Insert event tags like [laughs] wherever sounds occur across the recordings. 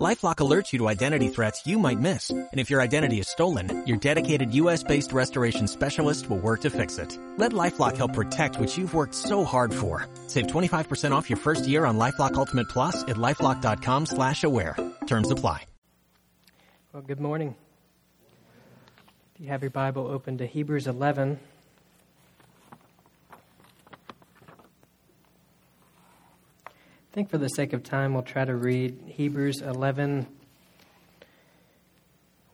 LifeLock alerts you to identity threats you might miss. And if your identity is stolen, your dedicated U.S.-based restoration specialist will work to fix it. Let LifeLock help protect what you've worked so hard for. Save 25% off your first year on LifeLock Ultimate Plus at LifeLock.com slash aware. Terms apply. Well, good morning. If you have your Bible open to Hebrews 11, I think for the sake of time, we'll try to read Hebrews 11,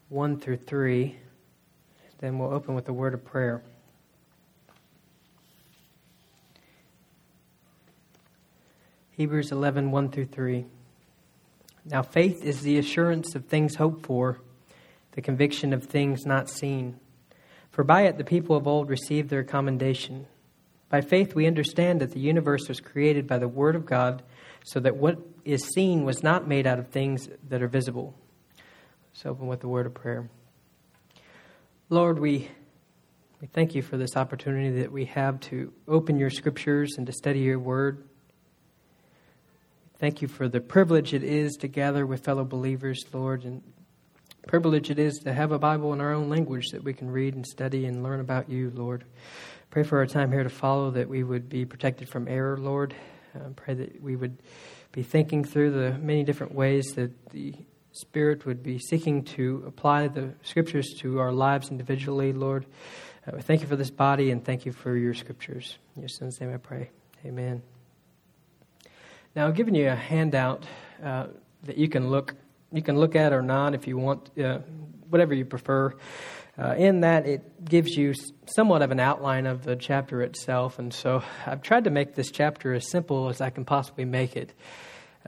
1 through 3. Then we'll open with a word of prayer. Hebrews 11, 1 through 3. Now, faith is the assurance of things hoped for, the conviction of things not seen. For by it the people of old received their commendation. By faith we understand that the universe was created by the Word of God so that what is seen was not made out of things that are visible. Let's open with the word of prayer. Lord, we, we thank you for this opportunity that we have to open your scriptures and to study your word. Thank you for the privilege it is to gather with fellow believers, Lord, and privilege it is to have a Bible in our own language that we can read and study and learn about you, Lord. Pray for our time here to follow that we would be protected from error, Lord, I pray that we would be thinking through the many different ways that the Spirit would be seeking to apply the Scriptures to our lives individually, Lord. Uh, thank you for this body and thank you for your Scriptures. In your Son's name I pray. Amen. Now, I've given you a handout uh, that you can look you can look at or not if you want, uh, whatever you prefer. Uh, in that, it gives you somewhat of an outline of the chapter itself, and so I've tried to make this chapter as simple as I can possibly make it.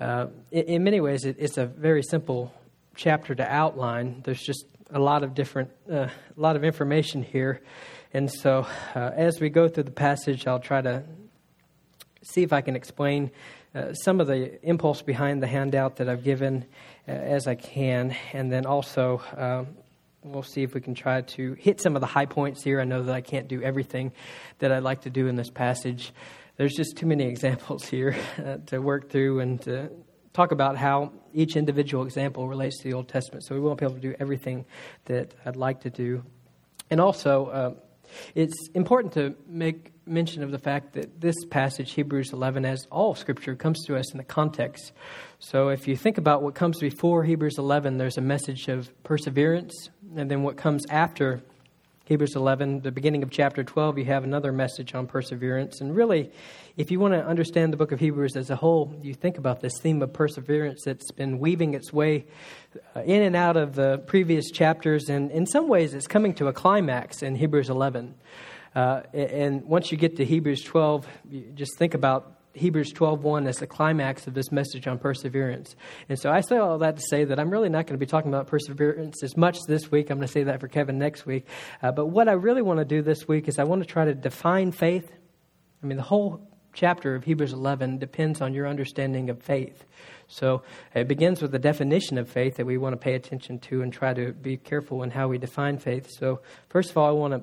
Uh, in, in, many ways, it, it's a very simple chapter to outline. There's just a lot of different, uh, a lot of information here, and so uh, as we go through the passage, I'll try to see if I can explain uh, some of the impulse behind the handout that I've given uh, as I can, and then also um, we'll see if we can try to hit some of the high points here. I know that I can't do everything that I'd like to do in this passage. There's just too many [laughs] examples here uh, to work through and to talk about how each individual example relates to the Old Testament. So we won't be able to do everything that I'd like to do. And also, uh, it's important to make mention of the fact that this passage, Hebrews 11, as all Scripture, comes to us in the context. So if you think about what comes before Hebrews 11, there's a message of perseverance, and then what comes after Hebrews 11, the beginning of chapter 12, you have another message on perseverance. And really, if you want to understand the book of Hebrews as a whole, you think about this theme of perseverance that's been weaving its way uh, in and out of the previous chapters. And in some ways, it's coming to a climax in Hebrews 11. Uh, and once you get to Hebrews 12, just think about Hebrews 12:1 as the climax of this message on perseverance. And so I say all that to say that I'm really not going to be talking about perseverance as much this week. I'm going to say that for Kevin next week. Uh, but what I really want to do this week is I want to try to define faith. I mean, the whole chapter of Hebrews 11 depends on your understanding of faith. So it begins with the definition of faith that we want to pay attention to and try to be careful in how we define faith. So, first of all, I want to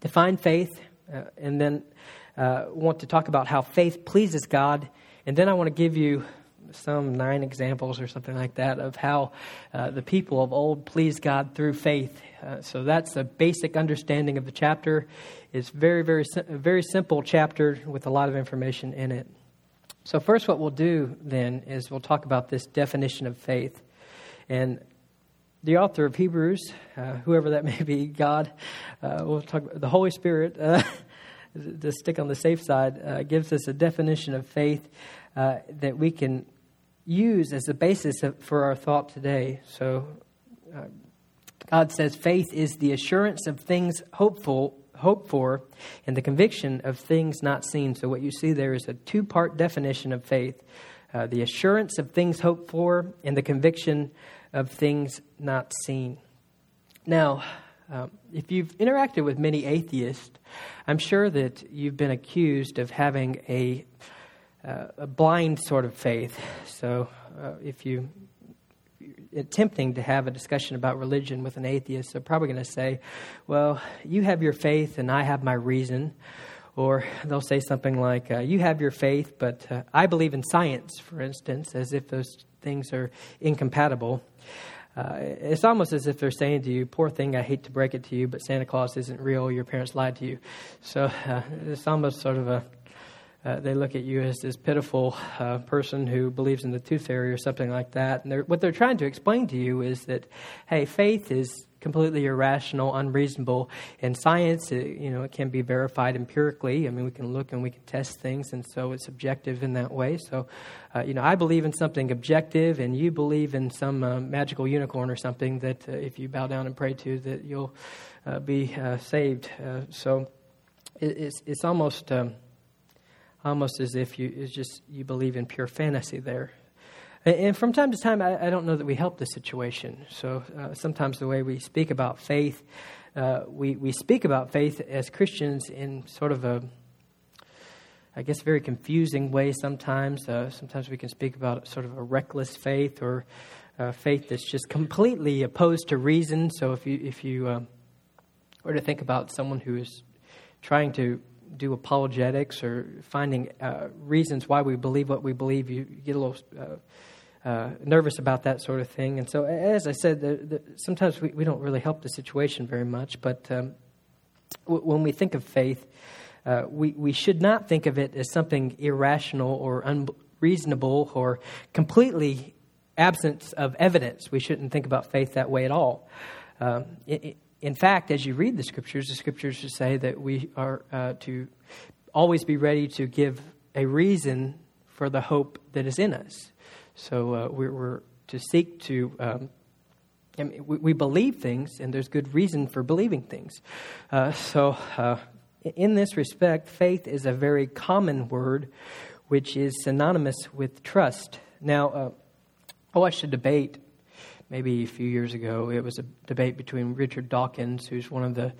define faith, uh, and then uh, want to talk about how faith pleases God, and then I want to give you some nine examples or something like that of how uh, the people of old pleased God through faith. Uh, so that's the basic understanding of the chapter. It's very, very, very simple chapter with a lot of information in it. So first, what we'll do then is we'll talk about this definition of faith, and the author of Hebrews, uh, whoever that may be, God, uh, we'll talk about the Holy Spirit. To stick on the safe side, uh, gives us a definition of faith uh, that we can use as the basis of, for our thought today. So, uh, God says faith is the assurance of things hopeful, hoped for, and the conviction of things not seen. So, what you see there is a two part definition of faith uh, the assurance of things hoped for, and the conviction of things not seen. Now, um, if you've interacted with many atheists, I'm sure that you've been accused of having a, uh, a blind sort of faith. So, uh, if you tempting to have a discussion about religion with an atheist. They're probably going to say, Well, you have your faith and I have my reason. Or they'll say something like, uh, You have your faith, but uh, I believe in science, for instance, as if those things are incompatible. Uh, it's almost as if they're saying to you, Poor thing, I hate to break it to you, but Santa Claus isn't real. Your parents lied to you. So uh, it's almost sort of a uh, they look at you as this pitiful uh, person who believes in the tooth fairy or something like that. And they're, what they're trying to explain to you is that, hey, faith is completely irrational, unreasonable. And science, it, you know, it can be verified empirically. I mean, we can look and we can test things, and so it's objective in that way. So, uh, you know, I believe in something objective, and you believe in some uh, magical unicorn or something that uh, if you bow down and pray to, that you'll uh, be saved. so, it, it's it's almost. Um, almost as if you it's just you believe in pure fantasy there. And from time to time, I, I don't know that we help the situation. So uh, sometimes the way we speak about faith, uh, we, we speak about faith as Christians in sort of a, I guess, very confusing way sometimes. Uh, sometimes we can speak about sort of a reckless faith or faith that's just completely opposed to reason. So if you, if you um, were to think about someone who is trying to do apologetics or finding uh, reasons why we believe what we believe, you get a little uh, uh, nervous about that sort of thing. And so, as I said, the, the, sometimes we, we don't really help the situation very much. But um, w- when we think of faith, uh, we, we should not think of it as something irrational or unreasonable or completely absence of evidence. We shouldn't think about faith that way at all. Um, it, in fact, as you read the scriptures, the scriptures say that we are uh, to always be ready to give a reason for the hope that is in us. So uh, we're, we're, to seek to. Um, I mean, we, believe things, and there's good reason for believing things. Uh, so, uh, in this respect, faith is a very common word which is synonymous with trust. Now, uh, I watched a debate maybe a few years ago. It was a debate between Richard Dawkins, who's one of the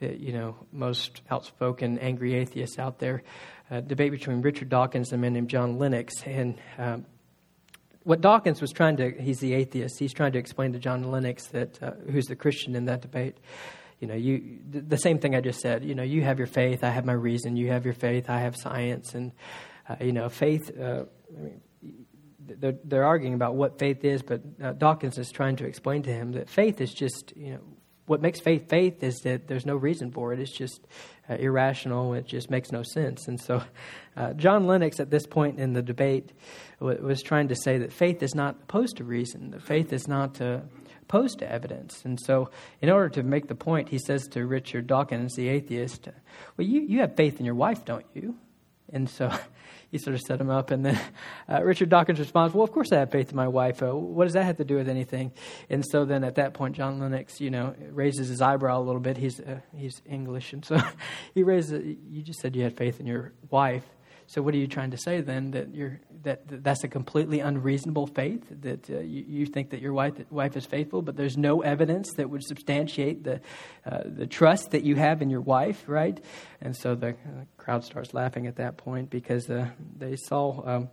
uh, you know most outspoken angry atheists out there. A debate between Richard Dawkins and a man named John Lennox, and um, what Dawkins was trying to, he's the atheist, he's trying to explain to John Lennox, that, uh, who's the Christian in that debate, you know, you, the same thing I just said, you know, you have your faith, I have my reason, you have your faith, I have science, and, uh, you know, faith, uh, I mean, they're, they're arguing about what faith is, but uh, Dawkins is trying to explain to him that faith is just, you know, what makes faith faith is that there's no reason for it. It's just uh, irrational. It just makes no sense. And so, uh, John Lennox, at this point in the debate, w- was trying to say that faith is not opposed to reason. That faith is not uh, opposed to evidence. And so, in order to make the point, he says to Richard Dawkins, the atheist, "Well, you you have faith in your wife, don't you?" And so [laughs] he sort of set him up. And then [laughs] uh, Richard Dawkins responds, Well, of course I have faith in my wife. Uh, what does that have to do with anything? And so then at that point, John Lennox, you know, raises his eyebrow a little bit. He's, uh, he's English. And so [laughs] he raises, You just said you had faith in your wife. So what are you trying to say then that you're that, that that's a completely unreasonable faith that uh, you, you, think that your wife wife is faithful, but there's no evidence that would substantiate the uh, the trust that you have in your wife, right? And so the uh, crowd starts laughing at that point because uh, they saw. Um,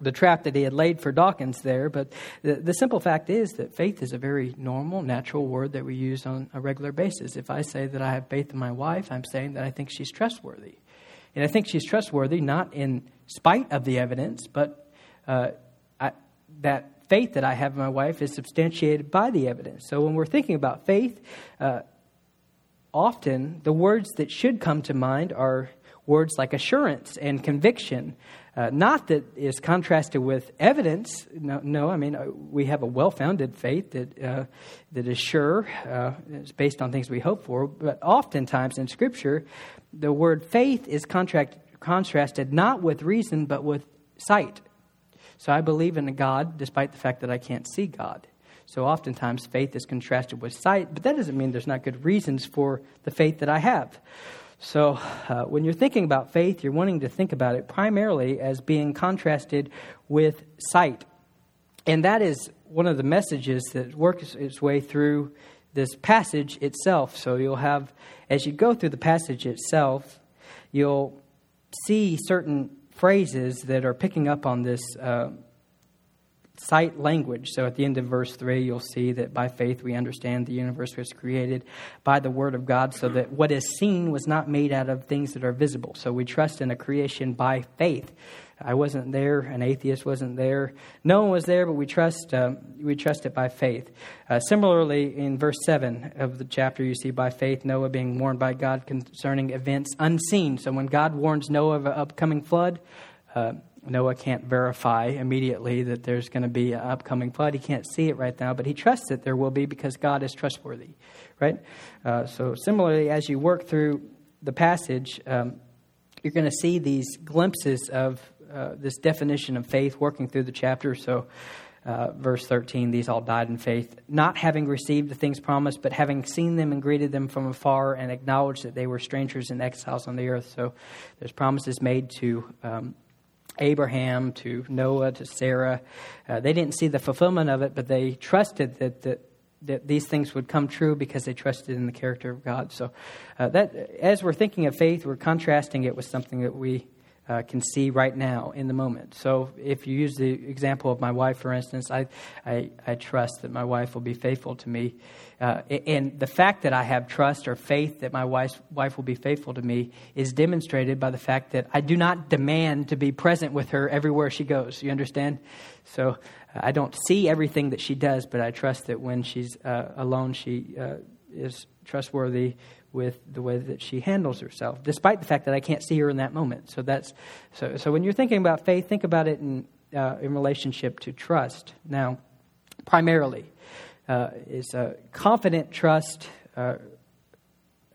the trap that he had laid for Dawkins there, but the, the simple fact is that faith is a very normal, natural word that we use on a regular basis. If I say that I have faith in my wife, I'm saying that I think she's trustworthy. And I think she's trustworthy not in spite of the evidence, but uh, I, that faith that I have in my wife is substantiated by the evidence. So when we're thinking about faith, uh, often the words that should come to mind are words like assurance and conviction. Uh, not that is contrasted with evidence. No, no I mean, uh, we have a well founded faith that, uh, that is sure, uh, it's based on things we hope for. But oftentimes in Scripture, the word faith is contract, contrasted not with reason, but with sight. So I believe in a God despite the fact that I can't see God. So oftentimes faith is contrasted with sight, but that doesn't mean there's not good reasons for the faith that I have. So, uh, when you're thinking about faith, you're wanting to think about it primarily as being contrasted with sight. And that is one of the messages that works its way through this passage itself. So, you'll have, as you go through the passage itself, you'll see certain phrases that are picking up on this uh, sight language. So at the end of verse 3, you'll see that by faith we understand the universe was created by the Word of God, so that what is seen was not made out of things that are visible. So we trust in a creation by faith. I wasn't there, an atheist wasn't there. No one was there, but we trust, um, we trust it by faith. Uh, similarly, in verse 7 of the chapter, you see by faith Noah being warned by God concerning events unseen. So when God warns Noah of an upcoming flood, uh, Noah can't verify immediately that there's going to be an upcoming flood. He can't see it right now, but he trusts that there will be because God is trustworthy, right? Uh, so, similarly, as you work through the passage, um, you're going to see these glimpses of uh, this definition of faith working through the chapter. So, uh, verse 13, these all died in faith, not having received the things promised, but having seen them and greeted them from afar and acknowledged that they were strangers and exiles on the earth. So, there's promises made to. Um, Abraham to Noah to Sarah. Uh, they didn't see the fulfillment of it, but they trusted that, that, that these things would come true because they trusted in the character of God. So, uh, that as we're thinking of faith, we're contrasting it with something that we uh, can see right now in the moment. So, if you use the example of my wife, for instance, I, I, I trust that my wife will be faithful to me. Uh, and the fact that I have trust or faith that my wife, wife will be faithful to me is demonstrated by the fact that I do not demand to be present with her everywhere she goes. You understand? So, uh, I don't see everything that she does, but I trust that when she's uh, alone, she uh, is trustworthy with the way that she handles herself, despite the fact that I can't see her in that moment. So that's so. So when you're thinking about faith, think about it in uh, in relationship to trust. Now, primarily, uh, is a confident trust. Uh,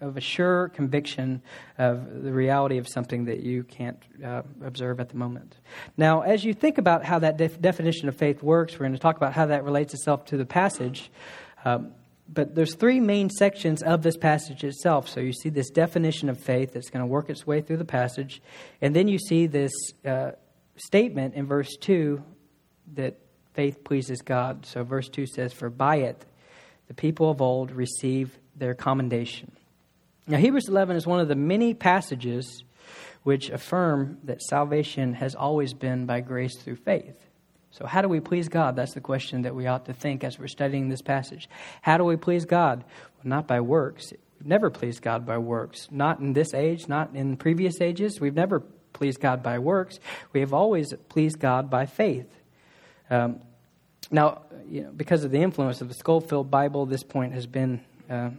of a sure conviction of the reality of something that you can't uh, observe at the moment. Now, as you think about how that def- definition of faith works, we're going to talk about how that relates itself to the passage. Um, but there's three main sections of this passage itself. So you see this definition of faith that's going to work its way through the passage, and then you see this uh, statement in verse two that faith pleases God. So verse two says, "For by it the people of old receive their commendation." Now Hebrews 11 is one of the many passages which affirm that salvation has always been by grace through faith. So, how do we please God? That's the question that we ought to think as we're studying this passage. How do we please God? Well, not by works. We've never pleased God by works. Not in this age, not in previous ages. We've never pleased God by works. We have always pleased God by faith. Um, now, you know, because of the influence of the Scofield Bible, this point has been uh,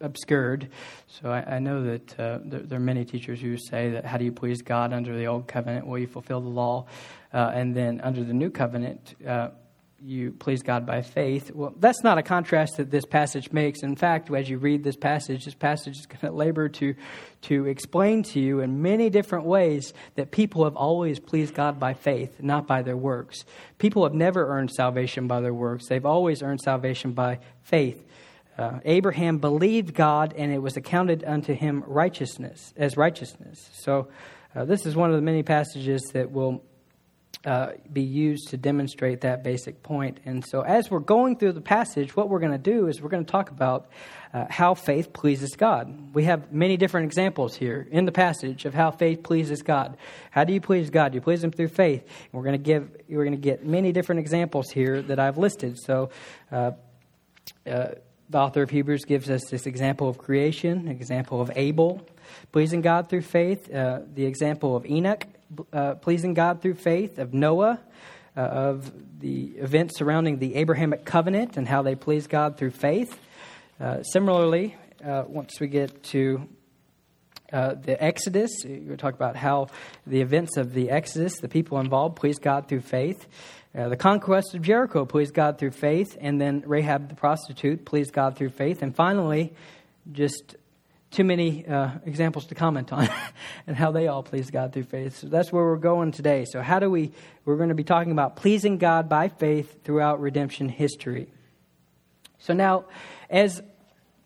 obscured. So I, I know that uh, there, there, are many teachers who say that how do you please God under the old covenant? Well, you fulfill the law, uh, and then under the new covenant, uh, you please God by faith. Well, that's not a contrast that this passage makes. In fact, as you read this passage, this passage is going to labor to, to explain to you in many different ways that people have always pleased God by faith, not by their works. People have never earned salvation by their works, they've always earned salvation by faith. Uh, Abraham believed God, and it was accounted unto him righteousness as righteousness. So, uh, this is one of the many passages that will uh, be used to demonstrate that basic point. And so, as we're going through the passage, what we're going to do is we're going to talk about uh, how faith pleases God. We have many different examples here in the passage of how faith pleases God. How do you please God? You please Him through faith. And we're going to give. We're going to get many different examples here that I've listed. So. Uh, uh the author of Hebrews gives us this example of creation, example of Abel pleasing God through faith, uh, the example of Enoch uh, pleasing God through faith, of Noah, uh, of the events surrounding the Abrahamic covenant and how they please God through faith. Uh, similarly, uh, once we get to uh, the Exodus, we talk about how the events of the Exodus, the people involved, please God through faith. Uh, the conquest of Jericho pleased God through faith, and then Rahab the prostitute pleased God through faith, and finally, just too many uh, examples to comment on [laughs] and how they all please God through faith. So that's where we're going today. So, how do we, we're going to be talking about pleasing God by faith throughout redemption history. So, now, as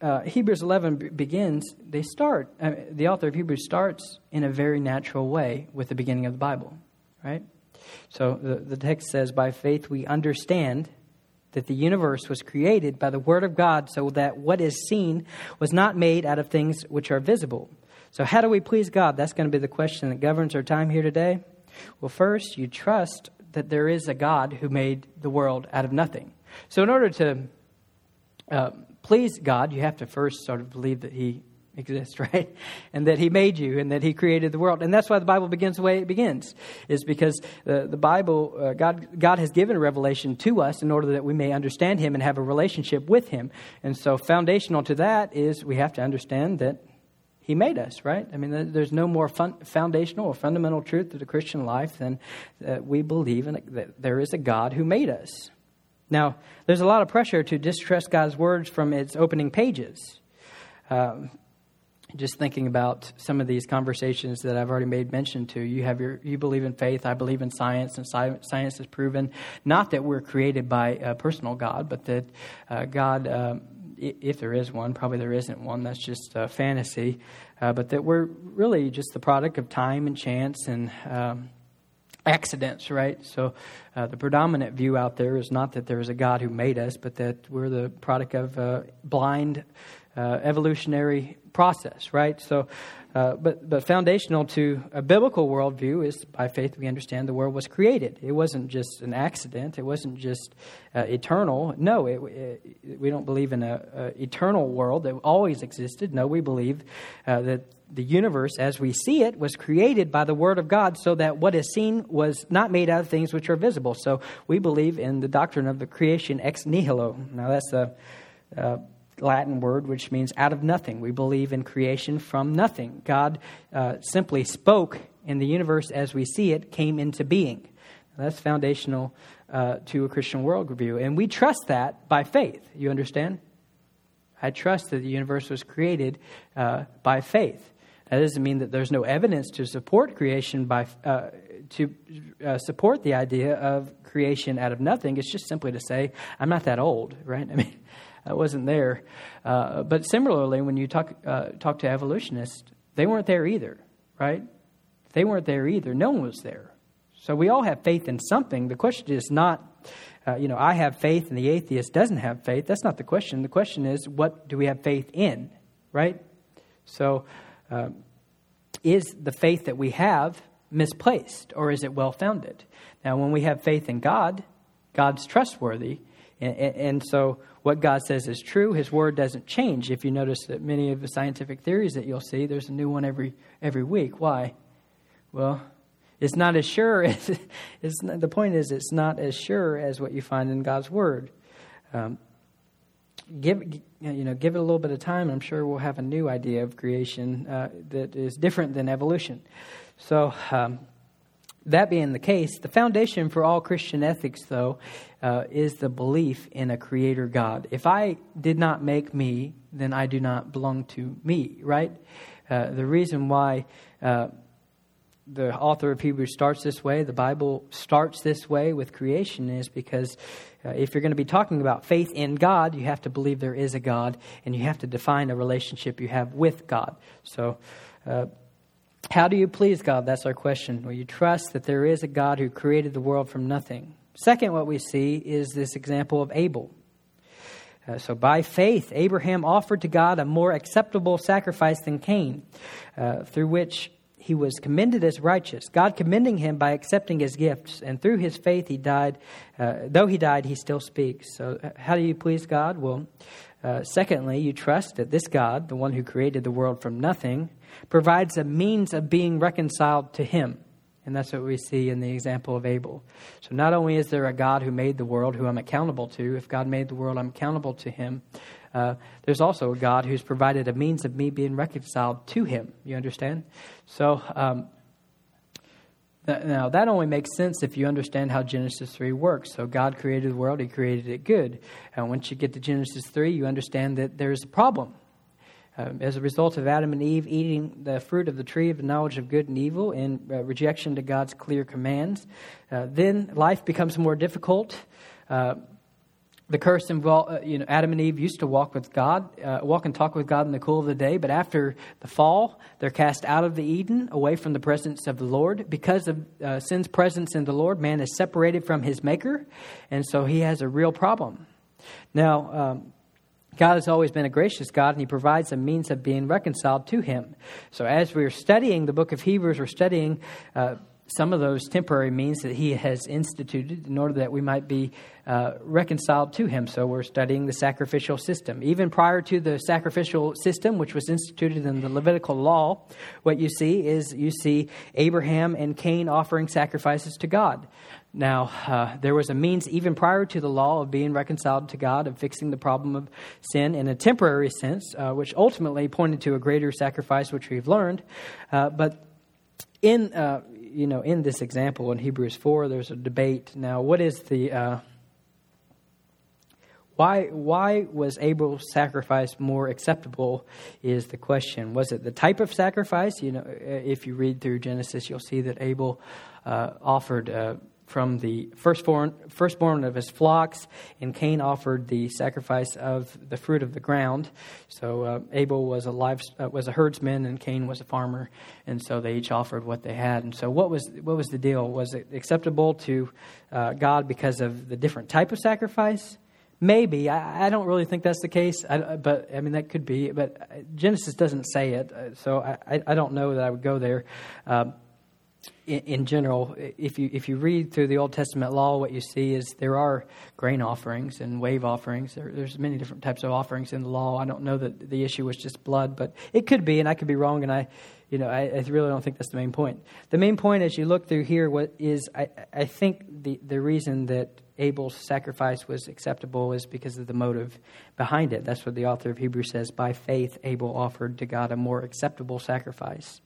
uh, Hebrews 11 b- begins, they start, uh, the author of Hebrews starts in a very natural way with the beginning of the Bible, right? So the, the text says, By faith we understand that the universe was created by the Word of God, so that what is seen was not made out of things which are visible. So, how do we please God? That's going to be the question that governs our time here today. Well, first, you trust that there is a God who made the world out of nothing. So, in order to uh, please God, you have to first sort of believe that He exists, [laughs] right? And that He made you and that He created the world. And that's why the Bible begins the way it begins, is because the, the Bible, uh, God, God has given revelation to us in order that we may understand Him and have a relationship with Him. And so, foundational to that is we have to understand that He made us, right? I mean, there's no more fun, foundational or fundamental truth to the Christian life than that we believe in, that there is a God who made us. Now, there's a lot of pressure to distrust God's words from its opening pages. Um, just thinking about some of these conversations that I've already made mention to. You have your, you believe in faith. I believe in science, and science has proven not that we're created by a personal God, but that uh, God, um, if there is one, probably there isn't one. That's just a fantasy. Uh, but that we're really just the product of time and chance and um, accidents, right? So uh, the predominant view out there is not that there is a God who made us, but that we're the product of uh, blind uh, evolutionary process, right? So, uh, but but foundational to a biblical worldview is by faith we understand the world was created. It wasn't just an accident. It wasn't just uh, eternal. No, it, it, we don't believe in a, a, eternal world that always existed. No, we believe uh, that the universe as we see it was created by the Word of God so that what is seen was not made out of things which are visible. So we believe in the doctrine of the creation ex nihilo. Now, that's a, a Latin word which means out of nothing. We believe in creation from nothing. God uh, simply spoke, and the universe as we see it came into being. That's foundational uh, to a Christian worldview. And we trust that by faith. You understand? I trust that the universe was created uh, by faith. That doesn't mean that there's no evidence to support creation by uh, to uh, support the idea of creation out of nothing. It's just simply to say I'm not that old, right? [laughs] I mean, I wasn't there. Uh, but similarly, when you talk uh, talk to evolutionists, they weren't there either, right? They weren't there either. No one was there. So we all have faith in something. The question is not. Uh, you know, I have faith and the atheist doesn't have faith. That's not the question. The question is, what do we have faith in, right? So, um, is the faith that we have misplaced or is it well founded? Now, when we have faith in God, God's trustworthy. And, and, so, what God says is true. His word doesn't change. If you notice that many of the scientific theories that you'll see, there's a new one every, every week. Why? Well, it's not as sure [laughs] as, it's, the point is, it's not as sure as what you find in God's word. Um, give you know give it a little bit of time i'm sure we'll have a new idea of creation uh, that is different than evolution so um, that being the case the foundation for all christian ethics though uh, is the belief in a creator god if i did not make me then i do not belong to me right uh, the reason why uh, the author of Hebrews starts this way, the Bible starts this way with creation, is because uh, if you're going to be talking about faith in God, you have to believe there is a God, and you have to define a relationship you have with God. So, uh, how do you please God? That's our question. Will you trust that there is a God who created the world from nothing. Second, what we see is this example of Abel. Uh, so, by faith, Abraham offered to God a more acceptable sacrifice than Cain, uh, through which he was commended as righteous, God commending him by accepting his gifts, and through his faith he died. Uh, though he died, he still speaks. So, uh, how do you please God? Well, uh, secondly, you trust that this God, the one who created the world from nothing, provides a means of being reconciled to him. And that's what we see in the example of Abel. So, not only is there a God who made the world who I'm accountable to, if God made the world, I'm accountable to him. Uh, there's also a God who's provided a means of me being reconciled to Him. You understand? So, um, now that only makes sense if you understand how Genesis 3 works. So, God created the world, He created it good. And once you get to Genesis 3, you understand that there's a problem. Uh, as a result of Adam and Eve eating the fruit of the tree of the knowledge of good and evil in uh, rejection to God's clear commands, uh, then life becomes more difficult. Uh, the curse involved, uh, you know, Adam and Eve used to walk with God, uh, walk and talk with God in the cool of the day, but after the fall, they're cast out of the Eden, away from the presence of the Lord. Because of uh, sin's presence in the Lord, man is separated from his Maker, and so he has a real problem. Now, um, God has always been a gracious God, and He provides a means of being reconciled to Him. So, as we're studying the book of Hebrews, we're studying uh, some of those temporary means that he has instituted in order that we might be uh, reconciled to him. So we're studying the sacrificial system. Even prior to the sacrificial system, which was instituted in the Levitical law, what you see is you see Abraham and Cain offering sacrifices to God. Now, uh, there was a means even prior to the law of being reconciled to God, of fixing the problem of sin in a temporary sense, uh, which ultimately pointed to a greater sacrifice, which we've learned. Uh, but in uh, you know, in this example in Hebrews 4, there's a debate. Now, what is the. Uh, why, why was Abel's sacrifice more acceptable? Is the question. Was it the type of sacrifice? You know, if you read through Genesis, you'll see that Abel uh, offered uh, from the firstborn, firstborn of his flocks, and Cain offered the sacrifice of the fruit of the ground. So uh, Abel was a live, uh, was a herdsman, and Cain was a farmer, and so they each offered what they had. And so, what was what was the deal? Was it acceptable to uh, God because of the different type of sacrifice? Maybe I, I don't really think that's the case, I, but I mean that could be. But Genesis doesn't say it, uh, so I, I don't know that I would go there. In, in, general, if you if you read through the Old Testament law, what you see is there are grain offerings and wave offerings. There, there's many different types of offerings in the law. I don't know that the issue was just blood, but it could be, and I could be wrong. And I, you know, I, I really don't think that's the main point. The main point, as you look through here, what is I, I think the the reason that Abel's sacrifice was acceptable is because of the motive behind it. That's what the author of Hebrews says. By faith, Abel offered to God a more acceptable sacrifice.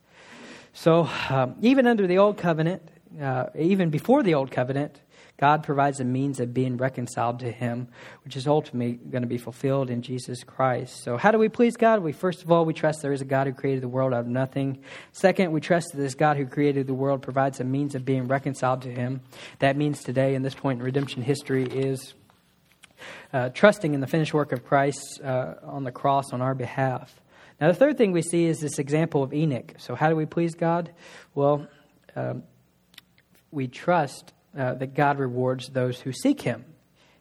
So, um, even under the Old Covenant, uh, even before the Old Covenant, God provides a means of being reconciled to Him, which is ultimately going to be fulfilled in Jesus Christ. So, how do we please God? We first of all we trust there is a God who created the world out of nothing. Second, we trust that this God who created the world provides a means of being reconciled to Him. That means today, in this point in redemption history, is uh, trusting in the finished work of Christ uh, on the cross on our behalf. Now, the third thing we see is this example of Enoch. So, how do we please God? Well, um, we trust uh, that God rewards those who seek him.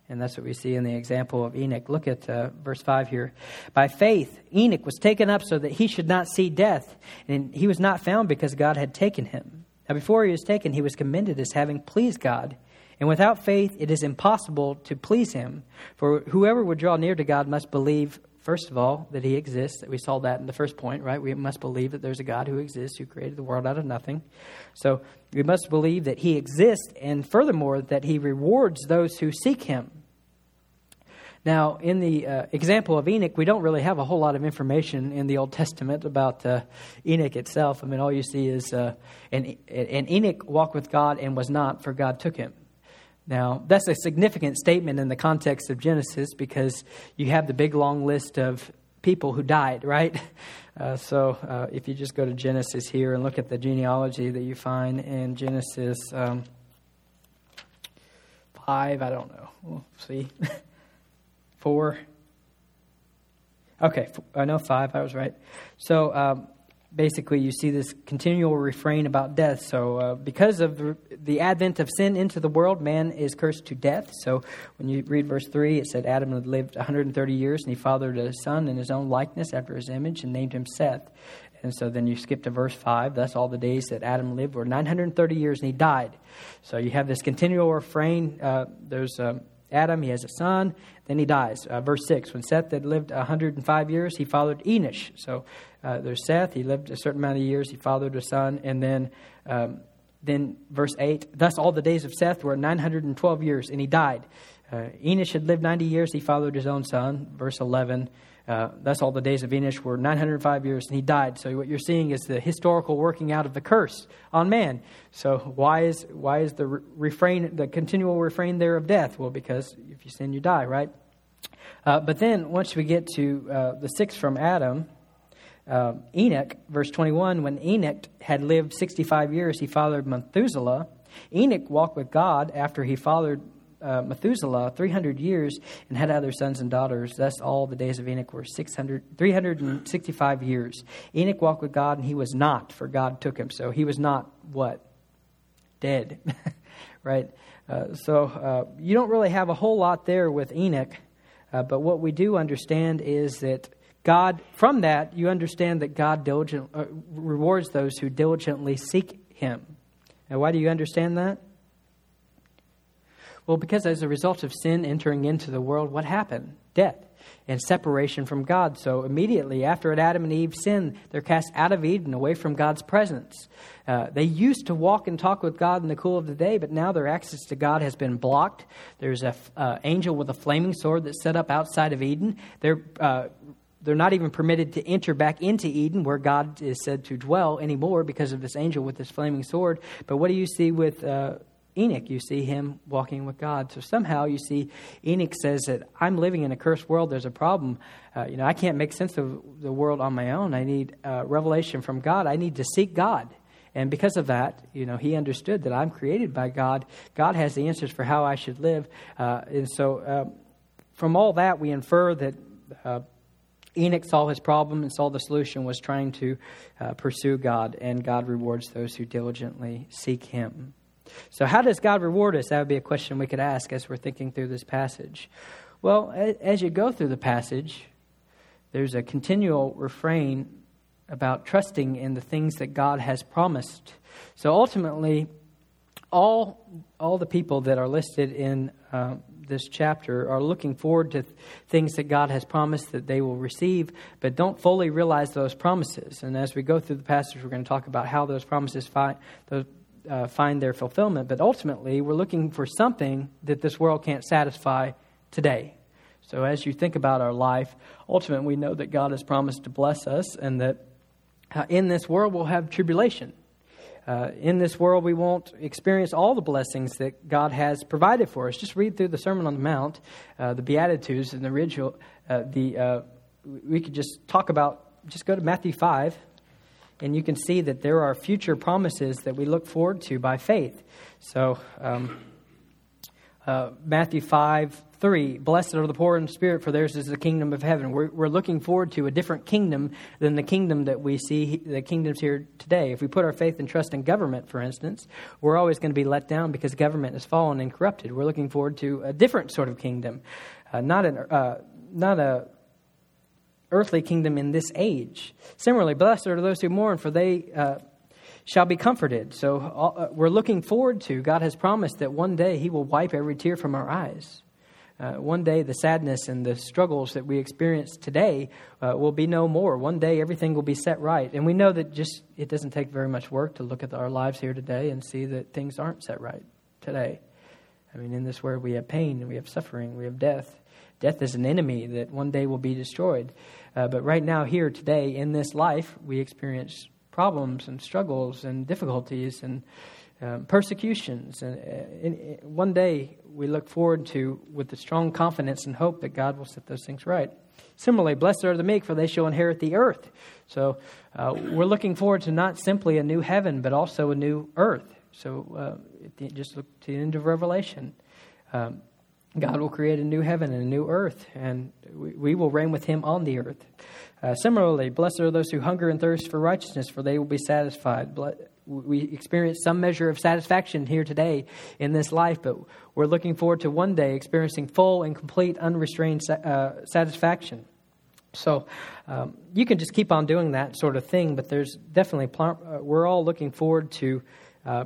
And that's what we see in the example of Enoch. Look at uh, verse 5 here. By faith, Enoch was taken up so that he should not see death, and he was not found because God had taken him. Now, before he was taken, he was commended as having pleased God. And without faith, it is impossible to please him. For whoever would draw near to God must believe First of all, that he exists. That we saw that in the first point, right? We must believe that there's a God who exists, who created the world out of nothing. So we must believe that he exists, and furthermore, that he rewards those who seek him. Now, in the uh, example of Enoch, we don't really have a whole lot of information in the Old Testament about uh, Enoch itself. I mean, all you see is, uh, and Enoch walked with God and was not, for God took him. Now, that's a significant statement in the context of Genesis because you have the big long list of people who died, right? [laughs] Uh, so uh, if you just go to Genesis here and look at the genealogy that you find in Genesis um, 5, I don't know. We'll see. [laughs] 4. Okay, I know 5, I was right. So um, basically you see this continual refrain about death. So, uh, because of the, the, advent of sin into the world, man is cursed to death. So, when you read verse 3, it said Adam had lived 130 years and he fathered a son in his own likeness after his image and named him Seth. And so then you skip to verse 5. Thus, all the days that Adam lived were 930 years and he died. So, you have this continual refrain. Uh, there's. Um, Adam, he has a son, then he dies. Uh, verse 6 When Seth had lived 105 years, he fathered Enosh. So uh, there's Seth, he lived a certain amount of years, he fathered a son, and then. Um, then verse 8 thus all the days of seth were 912 years and he died uh, enosh had lived 90 years he fathered his own son verse 11 uh, thus all the days of enosh were 905 years and he died. So what you're seeing is the historical working out of the curse on man. So why is why is the refrain the continual refrain there of death? Well because if you sin you die right? Uh, but then once we get to uh, the sixth from adam uh, Enoch, verse 21, when Enoch had lived 65 years, he fathered Methuselah. Enoch walked with God after he fathered uh, Methuselah 300 years and had other sons and daughters. Thus, all the days of Enoch were 600, 365 years. Enoch walked with God, and he was not, for God took him. So he was not what? Dead, [laughs] right? Uh, so uh, you don't really have a whole lot there with Enoch, uh, but what we do understand is that God, from that, you understand that God diligent, uh, rewards those who diligently seek Him. And why do you understand that? Well, because as a result of sin entering into the world, what happened? Death and separation from God. So immediately after Adam and Eve sinned, they're cast out of Eden, away from God's presence. Uh, they used to walk and talk with God in the cool of the day, but now their access to God has been blocked. There's an uh, angel with a flaming sword that's set up outside of Eden. They're uh, they're not even permitted to enter back into Eden, where God is said to dwell anymore, because of this angel with this flaming sword. But what do you see with uh, Enoch, you see him walking with God. So somehow you see Enoch says that I'm living in a cursed world. There's a problem. Uh, you know, I can't make sense of the world on my own. I need uh, revelation from God. I need to seek God. And because of that, you know, he understood that I'm created by God. God has the answers for how I should live. Uh, and so um, from all that, we infer that uh, Enoch saw his problem and saw the solution was trying to uh, pursue God, and God rewards those who diligently seek him. So, how does God reward us? That would be a question we could ask as we're thinking through this passage. Well, as you go through the passage, there's a continual refrain about trusting in the things that God has promised. So, ultimately, all, all the people that are listed in uh, this chapter are looking forward to th- things that God has promised that they will receive, but don't fully realize those promises. And as we go through the passage, we're going to talk about how those promises find, those uh, find their fulfillment. But ultimately, we're looking for something that this world can't satisfy today. So as you think about our life, ultimately, we know that God has promised to bless us and that uh, in this world we'll have tribulation. Uh, in this world, we won't experience all the blessings that God has provided for us. Just read through the Sermon on the Mount, uh, the Beatitudes, and the ritual. Uh, the uh, we could just talk about. Just go to Matthew five, and you can see that there are future promises that we look forward to by faith. So, um, uh, Matthew 5 3, blessed are the poor in spirit, for theirs is the kingdom of heaven. We're, we're looking forward to a different kingdom than the kingdom that we see, the kingdoms here today. If we put our faith and trust in government, for instance, we're always going to be let down because government has fallen and corrupted. We're looking forward to a different sort of kingdom, uh, not, an, uh, not a earthly kingdom in this age. Similarly, blessed are those who mourn, for they uh, shall be comforted. So uh, we're looking forward to, God has promised that one day He will wipe every tear from our eyes. Uh, one day, the sadness and the struggles that we experience today uh, will be no more. One day, everything will be set right. And we know that just it doesn't take very much work to look at our lives here today and see that things aren't set right today. I mean, in this world, we have pain, we have suffering, we have death. Death is an enemy that one day will be destroyed. Uh, but right now, here today, in this life, we experience problems and struggles and difficulties and um, persecutions. And, uh, one day, we look forward to with the strong confidence and hope that God will set those things right. Similarly, blessed are the meek, for they shall inherit the earth. So uh, we're looking forward to not simply a new heaven, but also a new earth. So uh, just look to the end of Revelation. Um, God will create a new heaven and a new earth, and we, we will reign with him on the earth. Uh, similarly, blessed are those who hunger and thirst for righteousness, for they will be satisfied. We experience some measure of satisfaction here today in this life, but we're looking forward to one day experiencing full and complete, unrestrained uh, satisfaction. So um, you can just keep on doing that sort of thing, but there's definitely, pl- uh, we're all looking forward to uh,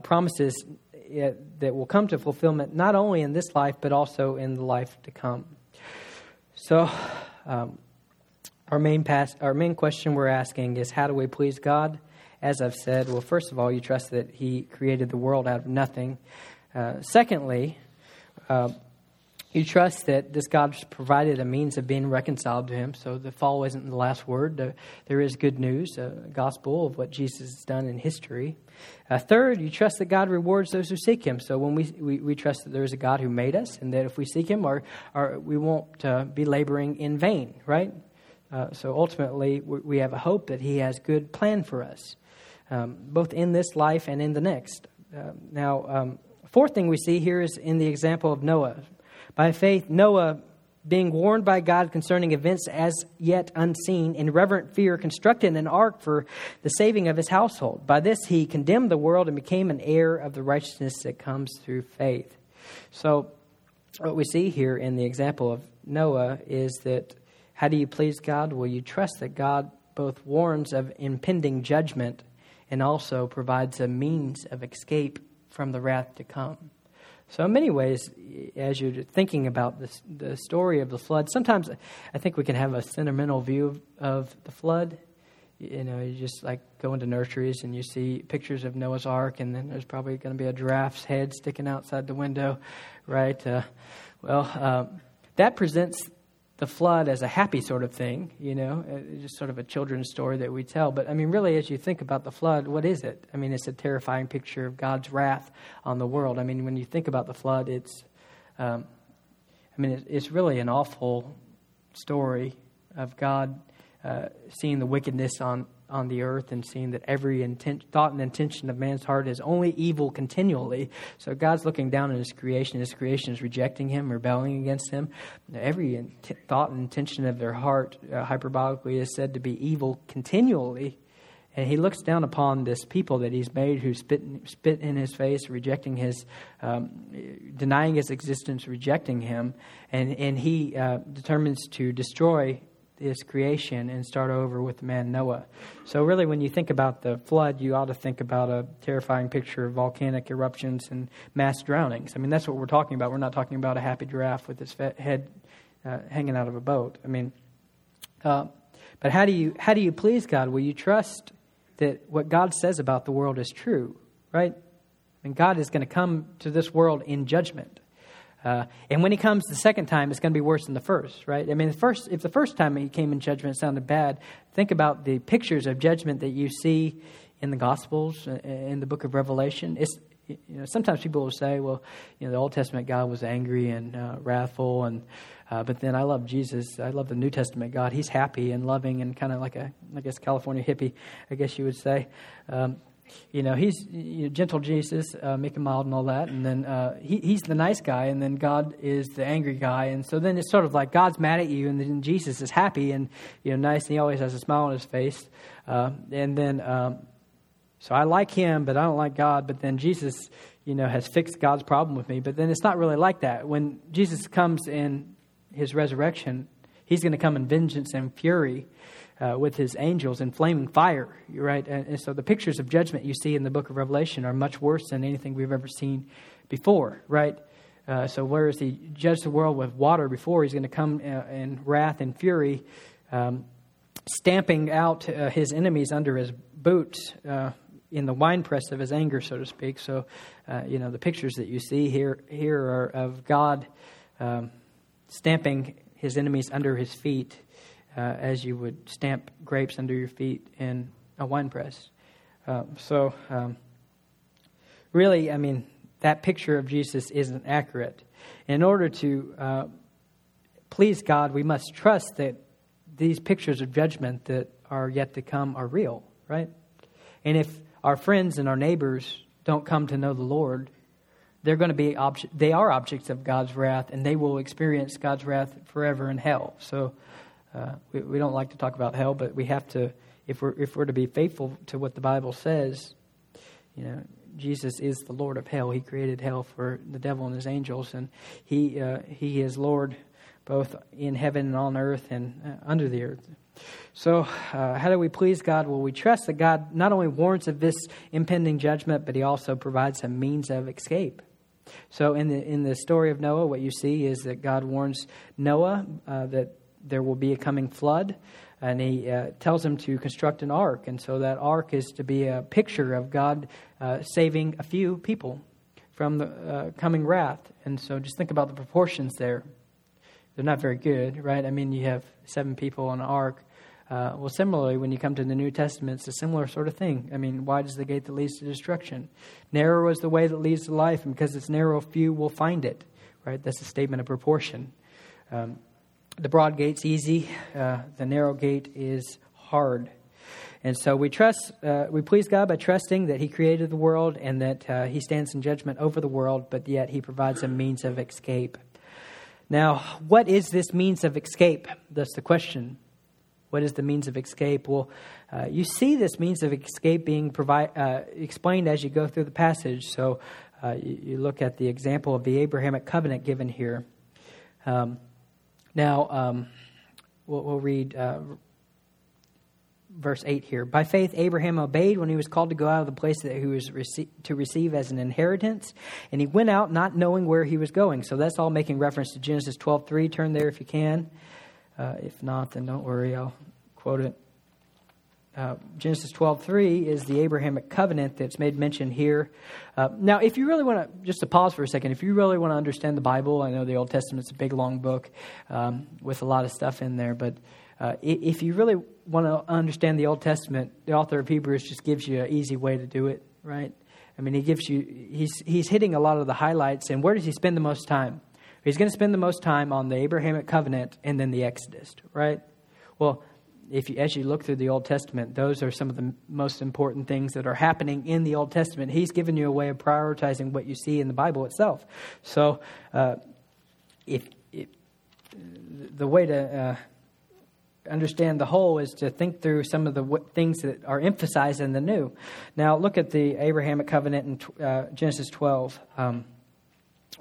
promises that will come to fulfillment not only in this life, but also in the life to come. So, um, our main past, our main question we're asking is how do we please God? As I've said, well, first of all, you trust that He created the world out of nothing. Uh, secondly, uh, you trust that this God's provided a means of being reconciled to Him. So the fall isn't the last word. there is good news, a gospel of what Jesus has done in history. Uh, third, you trust that God rewards those who seek Him. So when we, we, we trust that there is a God who made us, and that if we seek Him, our, our, we won't uh, be laboring in vain, right? Uh, so ultimately, we, have a hope that He has good plan for us, um, both in this life and in the next. Uh, now, um, fourth thing we see here is in the example of Noah. By faith, Noah, being warned by God concerning events as yet unseen, in reverent fear, constructed an ark for the saving of his household. By this, he condemned the world and became an heir of the righteousness that comes through faith. So, what we see here in the example of Noah is that how do you please God? Well, you trust that God both warns of impending judgment and also provides a means of escape from the wrath to come. So, in many ways, as you're thinking about this, the story of the flood, sometimes I think we can have a sentimental view of, the flood. You know, you just like go into nurseries and you see pictures of Noah's Ark, and then there's probably going to be a giraffe's head sticking outside the window, right? Uh, well, uh, that presents the flood as a happy sort of thing, you know, uh, just sort of a children's story that we tell. But I mean, really, as you think about the flood, what is it? I mean, it's a terrifying picture of God's wrath on the world. I mean, when you think about the flood, it's, um, I mean, it's really an awful story of God uh, seeing the wickedness on on the earth and seeing that every intent, thought and intention of man's heart is only evil continually. So God's looking down on his creation. His creation is rejecting him, rebelling against him. Every thought and intention of their heart, uh, hyperbolically, is said to be evil continually. And he looks down upon this people that he's made who spit in, spit in his face, rejecting his, um, denying his existence, rejecting him. And, and he uh, determines to destroy his creation and start over with man Noah. So, really, when you think about the flood, you ought to think about a terrifying picture of volcanic eruptions and mass drownings. I mean, that's what we're talking about. We're not talking about a happy giraffe with his head uh, hanging out of a boat. I mean, uh, but how do you how do you please God? Will you trust that what God says about the world is true, right? And God is going to come to this world in judgment. Uh, and when he comes the second time, it's going to be worse than the first, right? I mean, the first, if the first time he came in judgment sounded bad, think about the pictures of judgment that you see in the Gospels, uh, in the book of Revelation. It's, you know, sometimes people will say, well, you know, the Old Testament God was angry and uh, wrathful, and uh, but then I love Jesus. I love the New Testament God. He's happy and loving and kind of like a, I guess, California hippie, I guess you would say. Um, you know, he's you know, gentle Jesus, uh, make him mild and all that, and then uh, he, he's the nice guy, and then God is the angry guy, and so then it's sort of like God's mad at you, and then Jesus is happy and you know nice, and he always has a smile on his face, uh, and then um, so I like him, but I don't like God, but then Jesus, you know, has fixed God's problem with me, but then it's not really like that. When Jesus comes in his resurrection, he's going to come in vengeance and fury uh, with his angels in flaming fire, right? And, and, so the pictures of judgment you see in the book of Revelation are much worse than anything we've ever seen before, right? Uh, so whereas he judged the world with water before, he's going to come uh, in wrath and fury, um, stamping out uh, his enemies under his boots uh, in the winepress of his anger, so to speak. So, uh, you know, the pictures that you see here here are of God um, stamping his enemies under his feet uh, as you would stamp grapes under your feet in a wine press. Uh, so, um, really, I mean, that picture of Jesus isn't accurate. In order to uh, please God, we must trust that these pictures of judgment that are yet to come are real, right? And if our friends and our neighbors don't come to know the Lord, they're going to be they are objects of God's wrath, and they will experience God's wrath forever in hell. So uh, we, we don't like to talk about hell, but we have to, if we're, if we're to be faithful to what the Bible says, you know, Jesus is the Lord of hell. He created hell for the devil and his angels, and he, uh, he is Lord both in heaven and on earth and uh, under the earth. So, uh, how do we please God? Well, we trust that God not only warns of this impending judgment, but He also provides a means of escape. So, in the in the story of Noah, what you see is that God warns Noah uh, that there will be a coming flood, and he uh, tells him to construct an ark. And so that ark is to be a picture of God uh, saving a few people from the uh, coming wrath. And so just think about the proportions there. They're not very good, right? I mean, you have seven people on an ark. Uh, well, similarly, when you come to the New Testament, it's a similar sort of thing. I mean, wide is the gate that leads to destruction. Narrow is the way that leads to life, and because it's narrow, few will find it, right? That's a statement of proportion. Um, the broad gate's easy, uh, the narrow gate is hard. And so we trust, uh, we please God by trusting that He created the world and that uh, He stands in judgment over the world, but yet He provides a means of escape. Now, what is this means of escape? That's the question. What is the means of escape? Well, uh, you see this means of escape being provide, uh, explained as you go through the passage. So uh, you, you, look at the example of the Abrahamic covenant given here. Um, now, um, we'll, we'll, read uh, verse 8 here. By faith, Abraham obeyed when he was called to go out of the place that he was rece- to receive as an inheritance, and he went out not knowing where he was going. So that's all making reference to Genesis 12:3. Turn there if you can. Uh, if not, then don't worry. I'll quote it. Uh, Genesis 12:3 is the Abrahamic covenant that's made mention here. Uh, now, if you really want to, just to pause for a second, if you really want to understand the Bible, I know the Old Testament's a big, long book um, with a lot of stuff in there, but uh, if you really want to understand the Old Testament, the author of Hebrews just gives you an easy way to do it, right? I mean, he gives you, he's, he's hitting a lot of the highlights, and where does he spend the most time? He's going to spend the most time on the Abrahamic covenant and then the Exodus, right? Well, if you, as you look through the Old Testament, those are some of the most important things that are happening in the Old Testament. He's given you a way of prioritizing what you see in the Bible itself. So, uh, if, if, the way to uh, understand the whole is to think through some of the things that are emphasized in the new. Now, look at the Abrahamic covenant in uh, Genesis 12. Um,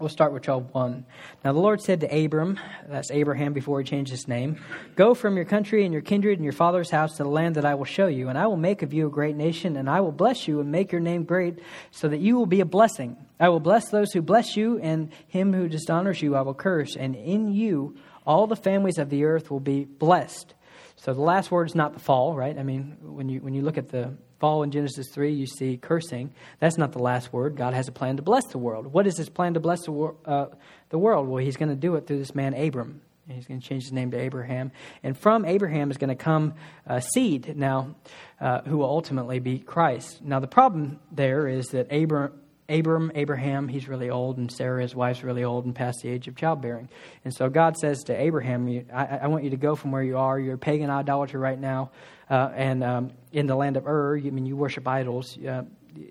We'll start with 12.1. Now the Lord said to Abram, that's Abraham before he changed his name, Go from your country and your kindred and your father's house to the land that I will show you, and I will make of you a great nation, and I will bless you and make your name great, so that you will be a blessing. I will bless those who bless you, and him who dishonors you I will curse, and in you all the families of the earth will be blessed. So the last word is not the fall, right? I mean, when you when you look at the fall in Genesis 3, you see cursing. That's not the last word. God has a plan to bless the world. What is his plan to bless the, wor- uh, the world? Well, he's going to do it through this man, Abram. He's going to change his name to Abraham. And from Abraham is going to come a seed now uh, who will ultimately be Christ. Now, the problem there is that Abram, Abram, Abraham, he's really old, and Sarah, his wife's really old and past the age of childbearing. And so God says to Abraham, I, I want you to go from where you are. You're a pagan idolater right now. Uh, and um, in the land of Ur, I mean, you worship idols. Uh,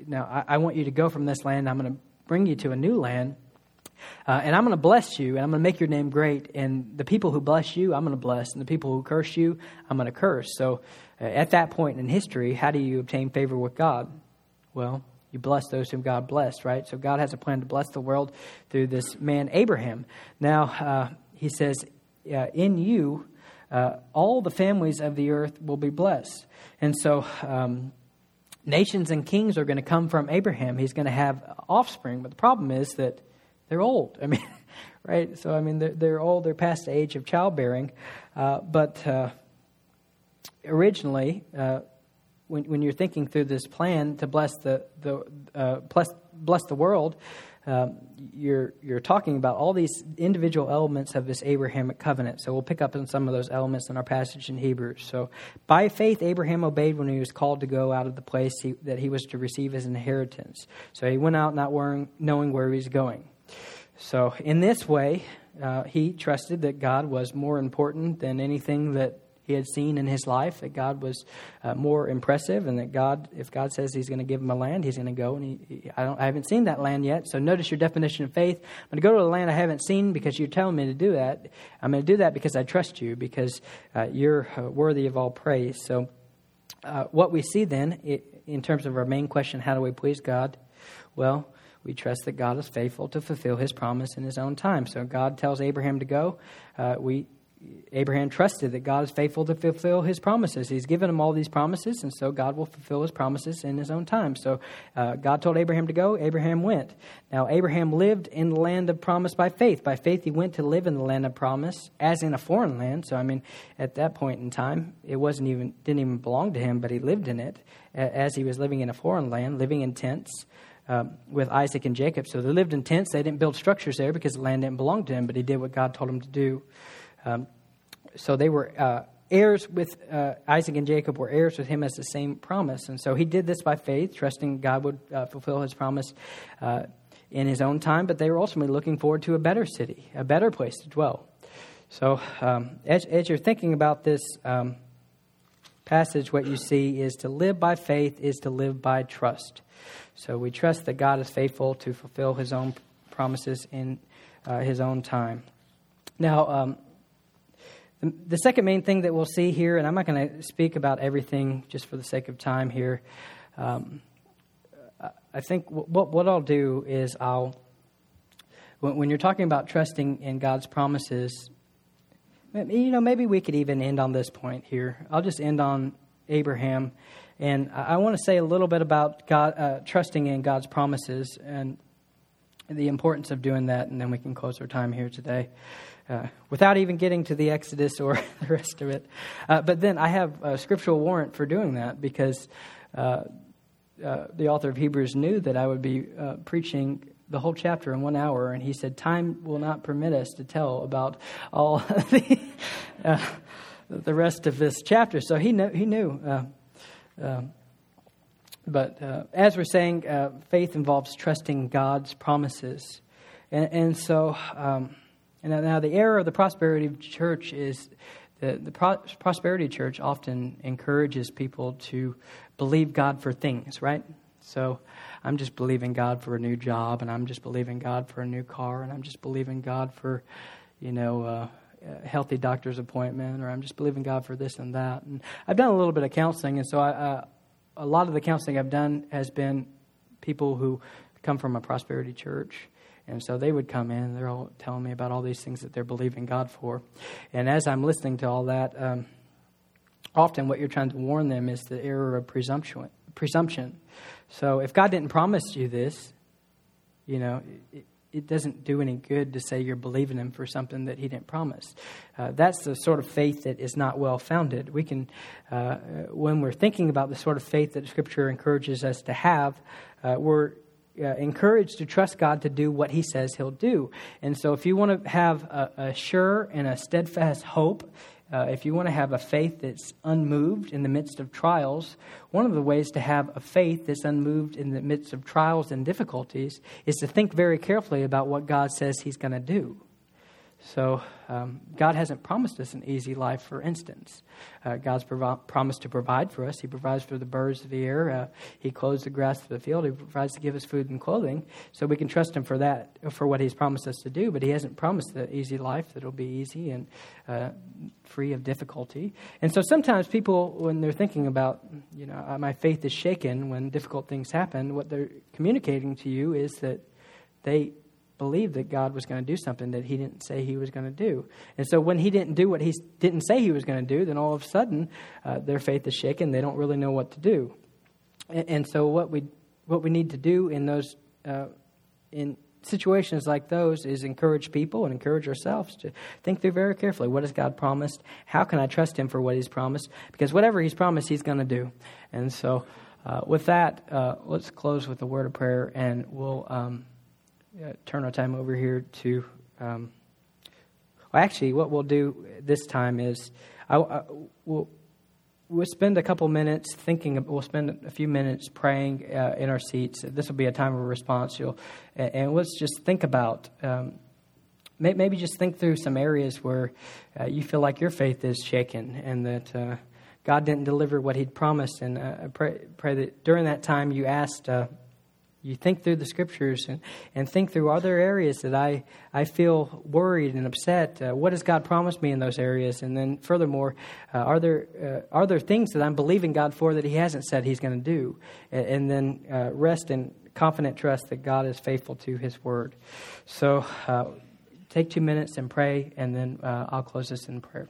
now, I, I, want you to go from this land. I'm going to bring you to a new land. Uh, and I'm going to bless you, and I'm going to make your name great. And the people who bless you, I'm going to bless. And the people who curse you, I'm going to curse. So uh, at that point in history, how do you obtain favor with God? Well, you bless those whom God blessed, right? So God has a plan to bless the world through this man, Abraham. Now, uh, he says, uh, In you, uh, all the families of the earth will be blessed. And so, um, nations and kings are going to come from Abraham. He's going to have offspring, but the problem is that they're old. I mean, [laughs] right? So, I mean, they're, they're old, they're past the age of childbearing. Uh, but uh, originally, uh, when, when you're thinking through this plan to bless the, the uh, bless, bless the world, um, you're, you're talking about all these individual elements of this Abrahamic covenant. So we'll pick up on some of those elements in our passage in Hebrews. So by faith, Abraham obeyed when he was called to go out of the place he, that he was to receive his inheritance. So he went out not worrying, knowing where he was going. So in this way, uh, he trusted that God was more important than anything that he had seen in his life that God was uh, more impressive, and that God, if God says He's going to give him a land, He's going to go. And he, he, I, I haven't seen that land yet. So notice your definition of faith. I'm going to go to the land I haven't seen because you're telling me to do that. I'm going to do that because I trust you, because uh, you're uh, worthy of all praise. So uh, what we see then, it, in terms of our main question, how do we please God? Well. We trust that God is faithful to fulfill His promise in His own time. So God tells Abraham to go. Uh, we Abraham trusted that God is faithful to fulfill his promises. He's given him all these promises, and so God will fulfill his promises in his own time. So uh, God told Abraham to go, Abraham went. Now, Abraham lived in the land of promise by faith. By faith, he went to live in the land of promise as in a foreign land. So, I mean, at that point in time, it wasn't even, didn't even belong to him, but he lived in it as he was living in a foreign land, living in tents. Um, with Isaac and Jacob. So they lived in tents. They didn't build structures there because the land didn't belong to him, but he did what God told him to do. Um, so they were uh, heirs with uh, Isaac and Jacob were heirs with him as the same promise. And so he did this by faith, trusting God would uh, fulfill his promise uh, in his own time, but they were ultimately looking forward to a better city, a better place to dwell. So um, as, as, you're thinking about this um, passage, what you see is to live by faith is to live by trust. So we trust that God is faithful to fulfill his own promises in uh, his own time. Now, um, the, second main thing that we'll see here, and I'm not going to speak about everything just for the sake of time here. Um, I think what, what I'll do is I'll, when, when you're talking about trusting in God's promises, you know, maybe we could even end on this point here. I'll just end on Abraham. And I, I want to say a little bit about God, uh, trusting in God's promises and the importance of doing that, and then we can close our time here today. Uh, without even getting to the Exodus or [laughs] the rest of it. Uh, but then I have a scriptural warrant for doing that because uh, uh the author of Hebrews knew that I would be uh, preaching the whole chapter in one hour, and he said, Time will not permit us to tell about all [laughs] the, the rest of this chapter. So he, knew. He knew but as we're saying, faith involves trusting God's promises. And, and so. Um, and now, the error of the prosperity church is that the prosperity church often encourages people to believe God for things, right? So I'm just believing God for a new job, and I'm just believing God for a new car, and I'm just believing God for, you know, uh, a healthy doctor's appointment, or I'm just believing God for this and that. And I've done a little bit of counseling, and so I, uh, a lot of the counseling I've done has been people who come from a prosperity church and so they would come in, and they're all telling me about all these things that they're believing God for. And as I'm listening to all that, um, often what you're trying to warn them is the error of presumption. presumption. So if God didn't promise you this, you know, it, it doesn't do any good to say you're believing Him for something that He didn't promise. Uh, that's the sort of faith that is not well founded. We can, uh, when we're thinking about the sort of faith that Scripture encourages us to have, uh, we're uh, encouraged to trust God to do what He says He'll do. And so, if you want to have a, a sure and a steadfast hope, uh, if you want to have a faith that's unmoved in the midst of trials, one of the ways to have a faith that's unmoved in the midst of trials and difficulties is to think very carefully about what God says He's going to do. So, um, God hasn't promised us an easy life, for instance. Uh, God's provi- promised to provide for us. He provides for the birds of the air. Uh, he clothes the grass of the field. He provides to give us food and clothing. So we can trust Him for that, for what He's promised us to do. But He hasn't promised an easy life that'll be easy and uh, free of difficulty. And so sometimes people, when they're thinking about, you know, uh, my faith is shaken when difficult things happen, what they're communicating to you is that they believed that God was going to do something that he didn't say he was going to do. And so when he didn't do what he didn't say he was going to do, then all of a sudden uh, their faith is shaken. They don't really know what to do. And, and so what we what we need to do in those uh, in situations like those is encourage people and encourage ourselves to think through very carefully what has God promised? How can I trust him for what he's promised? Because whatever he's promised, he's going to do. And so uh, with that, uh, let's close with a word of prayer and we'll. Um, uh, turn our time over here to. Um, well, actually, what we'll do this time is I, I, we'll, we'll spend a couple minutes thinking. We'll spend a few minutes praying uh, in our seats. This will be a time of response. You'll, and, let's just think about. Um, maybe just think through some areas where uh, you feel like your faith is shaken and that uh, God didn't deliver what He'd promised. And uh, pray, pray, that during that time you asked uh, you think through the scriptures and, and think through other areas that I, I feel worried and upset. Uh, what has God promised me in those areas? And then, furthermore, uh, are, there, uh, are there things that I'm believing God for that He hasn't said He's going to do? And, and then uh, rest in confident trust that God is faithful to His word. So, uh, take two minutes and pray, and then uh, I'll close this in prayer.